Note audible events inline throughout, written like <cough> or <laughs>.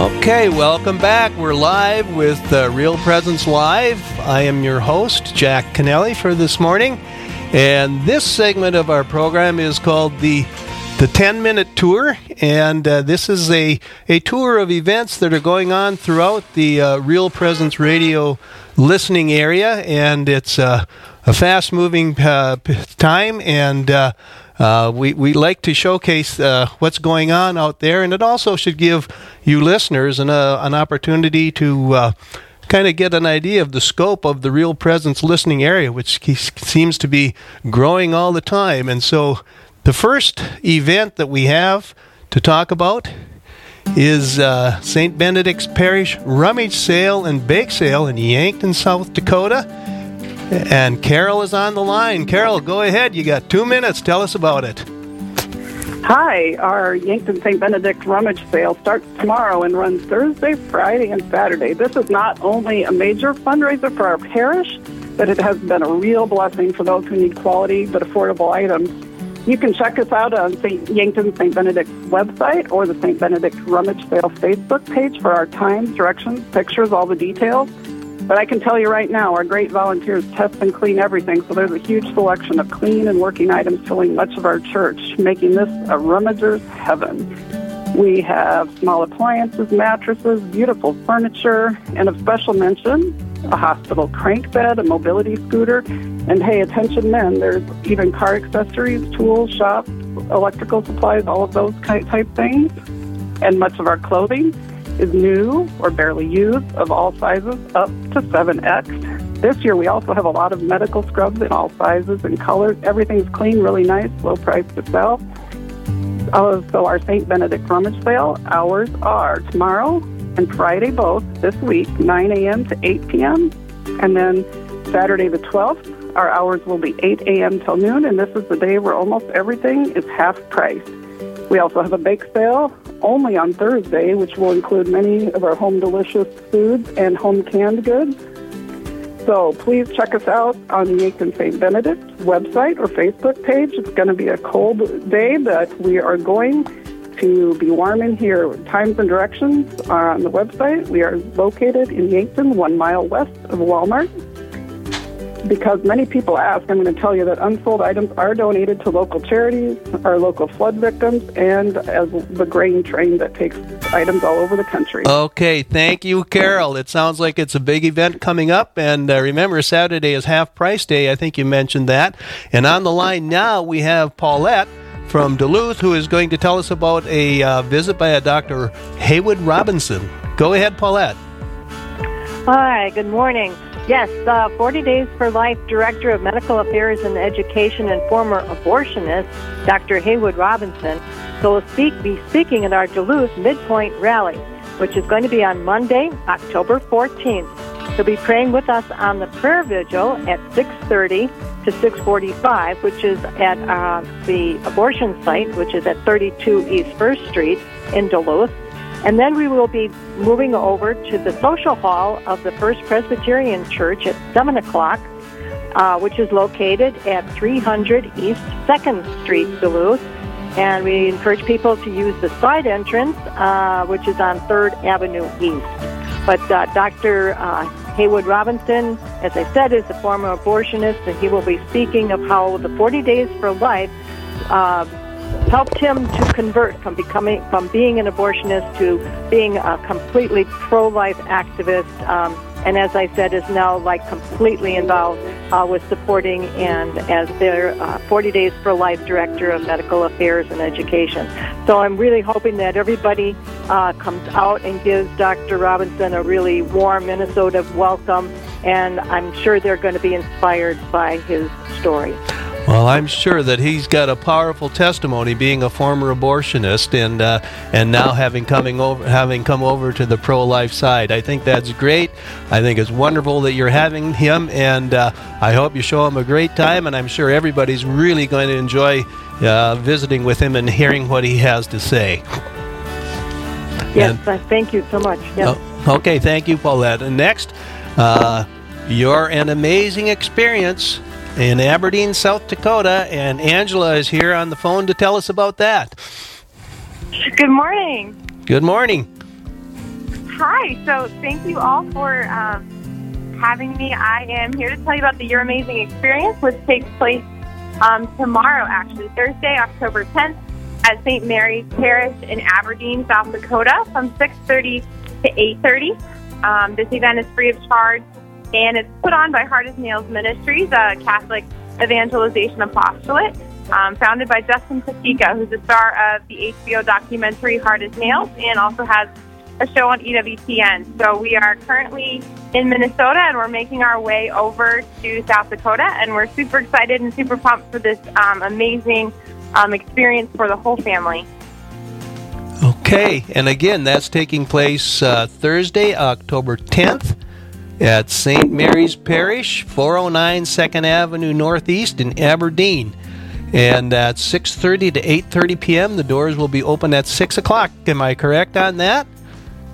Okay, welcome back. We're live with uh, Real Presence Live. I am your host, Jack Kennelly, for this morning. And this segment of our program is called the the 10 minute tour. And uh, this is a, a tour of events that are going on throughout the uh, Real Presence Radio listening area. And it's uh, a fast moving uh, time. And uh, uh, we, we like to showcase uh, what's going on out there, and it also should give you listeners an, uh, an opportunity to uh, kind of get an idea of the scope of the real presence listening area, which seems to be growing all the time. And so, the first event that we have to talk about is uh, St. Benedict's Parish Rummage Sale and Bake Sale in Yankton, South Dakota. And Carol is on the line. Carol, go ahead. You got two minutes. Tell us about it. Hi, our Yankton St. Benedict rummage sale starts tomorrow and runs Thursday, Friday, and Saturday. This is not only a major fundraiser for our parish, but it has been a real blessing for those who need quality but affordable items. You can check us out on St. Yankton St. Benedict's website or the St. Benedict Rummage Sale Facebook page for our times, directions, pictures, all the details. But I can tell you right now, our great volunteers test and clean everything, so there's a huge selection of clean and working items filling much of our church, making this a rummager's heaven. We have small appliances, mattresses, beautiful furniture, and of special mention, a hospital crank bed, a mobility scooter, and hey, attention men, there's even car accessories, tools, shops, electrical supplies, all of those type things, and much of our clothing is new or barely used of all sizes up to 7X. This year we also have a lot of medical scrubs in all sizes and colors. Everything's clean, really nice, low price to sell. Uh, so our St. Benedict rummage sale hours are tomorrow and Friday both this week, 9 a.m. to 8 p.m. And then Saturday the 12th, our hours will be 8 a.m. till noon, and this is the day where almost everything is half price. We also have a bake sale only on Thursday, which will include many of our home delicious foods and home canned goods. So please check us out on the Yankton St. Benedict website or Facebook page. It's going to be a cold day, but we are going to be warm in here. Times and directions are on the website. We are located in Yankton, one mile west of Walmart because many people ask, I'm going to tell you that unsold items are donated to local charities, our local flood victims, and as the grain train that takes items all over the country. Okay, thank you, Carol. It sounds like it's a big event coming up, and uh, remember, Saturday is half price day. I think you mentioned that. And on the line now, we have Paulette from Duluth, who is going to tell us about a uh, visit by a Dr. Haywood Robinson. Go ahead, Paulette. Hi, good morning. Yes, uh, 40 Days for Life Director of Medical Affairs and Education and former abortionist, Dr. Haywood Robinson, will speak, be speaking at our Duluth Midpoint Rally, which is going to be on Monday, October 14th. He'll be praying with us on the prayer vigil at 6.30 to 6.45, which is at uh, the abortion site, which is at 32 East 1st Street in Duluth. And then we will be moving over to the social hall of the First Presbyterian Church at 7 o'clock, uh, which is located at 300 East 2nd Street, Duluth. And we encourage people to use the side entrance, uh, which is on 3rd Avenue East. But uh, Dr. Haywood Robinson, as I said, is a former abortionist, and he will be speaking of how the 40 Days for Life uh, helped him to convert from becoming from being an abortionist to being a completely pro-life activist. Um, and as I said, is now like completely involved uh, with supporting and as their uh, 40 Days for Life Director of Medical Affairs and Education. So I'm really hoping that everybody uh, comes out and gives Dr. Robinson a really warm Minnesota welcome, and I'm sure they're going to be inspired by his story. Well, I'm sure that he's got a powerful testimony, being a former abortionist, and uh, and now having coming over, having come over to the pro-life side. I think that's great. I think it's wonderful that you're having him, and uh, I hope you show him a great time. And I'm sure everybody's really going to enjoy uh, visiting with him and hearing what he has to say. Yes, and, thank you so much. Yes. Oh, okay, thank you, Paulette. And next, uh, you're an amazing experience in Aberdeen, South Dakota, and Angela is here on the phone to tell us about that. Good morning. Good morning. Hi. So thank you all for um, having me. I am here to tell you about the Your Amazing Experience, which takes place um, tomorrow, actually, Thursday, October 10th, at St. Mary's Parish in Aberdeen, South Dakota, from 6:30 to 8:30. Um, this event is free of charge, and it's put on by Hard as Nails Ministries, a Catholic evangelization apostolate. Um, founded by Justin Fatica, who's the star of the HBO documentary Hard as Nails, and also has a show on EWTN. So we are currently in Minnesota and we're making our way over to South Dakota, and we're super excited and super pumped for this um, amazing um, experience for the whole family. Okay, and again, that's taking place uh, Thursday, October 10th at St. Mary's Parish, 409 2nd Avenue Northeast in Aberdeen. And at 6.30 to 8.30 p.m., the doors will be open at 6 o'clock. Am I correct on that?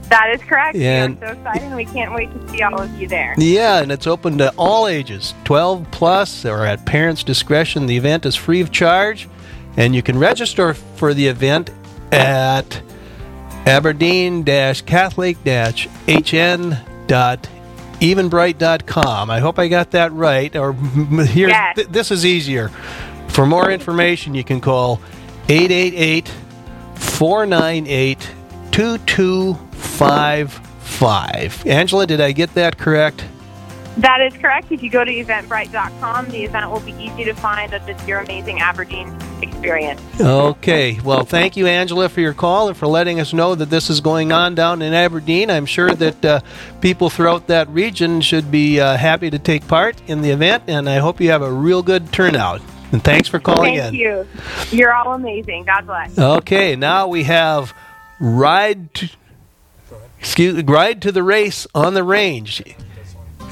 That is correct. And- we are so excited, we can't wait to see all of you there. Yeah, and it's open to all ages, 12 plus, or at parents' discretion. The event is free of charge, and you can register for the event at aberdeen-catholic-hn.eventbrite.com. I hope I got that right. Or here, Yes. th- this is easier. For more information, you can call 888 498 2255. Angela, did I get that correct? That is correct. If you go to eventbrite.com, the event will be easy to find at this Your Amazing Aberdeen experience. Okay. Well, thank you, Angela, for your call and for letting us know that this is going on down in Aberdeen. I'm sure that uh, people throughout that region should be uh, happy to take part in the event, and I hope you have a real good turnout. And thanks for calling Thank in. Thank you. You're all amazing. God bless. Okay, now we have ride to, excuse ride to the race on the range.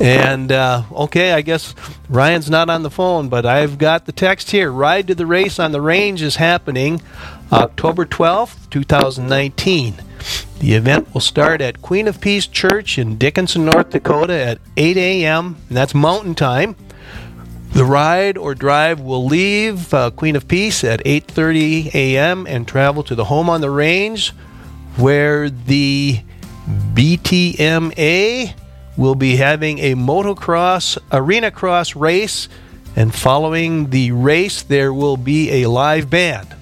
And uh, okay, I guess Ryan's not on the phone, but I've got the text here. Ride to the race on the range is happening October 12th, 2019. The event will start at Queen of Peace Church in Dickinson, North Dakota at 8 a.m. and that's Mountain Time. The ride or drive will leave uh, Queen of Peace at 8:30 a.m. and travel to the home on the range, where the BTMA will be having a motocross arena cross race, and following the race, there will be a live band.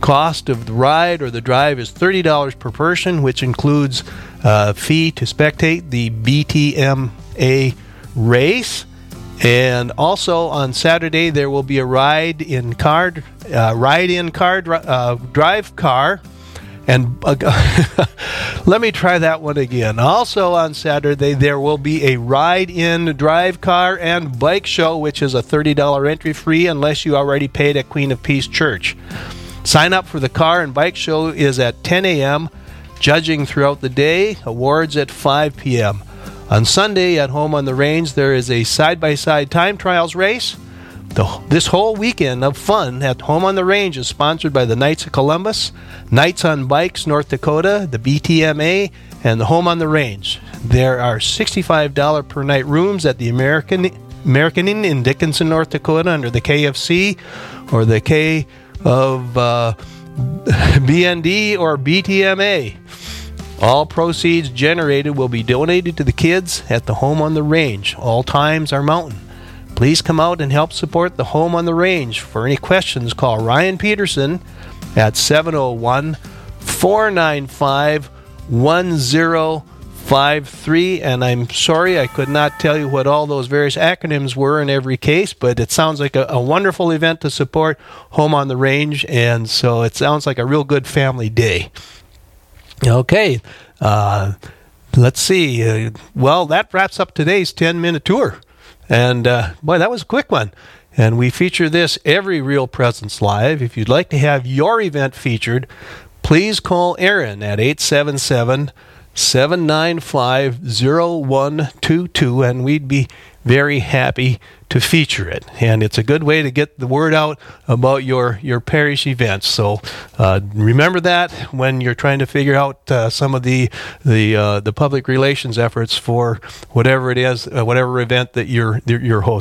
Cost of the ride or the drive is $30 per person, which includes a fee to spectate the BTMA race. And also on Saturday there will be a ride in car, uh, ride in car, uh, drive car, and uh, <laughs> let me try that one again. Also on Saturday there will be a ride in drive car and bike show, which is a thirty dollar entry fee unless you already paid at Queen of Peace Church. Sign up for the car and bike show is at 10 a.m. Judging throughout the day, awards at 5 p.m. On Sunday at Home on the Range, there is a side by side time trials race. The, this whole weekend of fun at Home on the Range is sponsored by the Knights of Columbus, Knights on Bikes North Dakota, the BTMA, and the Home on the Range. There are $65 per night rooms at the American AmericInn in Dickinson, North Dakota, under the KFC or the K of uh, <laughs> BND or BTMA. All proceeds generated will be donated to the kids at the Home on the Range. All times are mountain. Please come out and help support the Home on the Range. For any questions, call Ryan Peterson at 701 495 1053. And I'm sorry I could not tell you what all those various acronyms were in every case, but it sounds like a, a wonderful event to support Home on the Range. And so it sounds like a real good family day. Okay. Uh, let's see. Uh, well, that wraps up today's 10 minute tour. And uh, boy, that was a quick one. And we feature this every Real Presence Live. If you'd like to have your event featured, please call Aaron at 877 795 0122 and we'd be very happy to feature it. And it's a good way to get the word out about your, your parish events. So uh, remember that when you're trying to figure out uh, some of the the uh, the public relations efforts for whatever it is, uh, whatever event that you're you're hosting.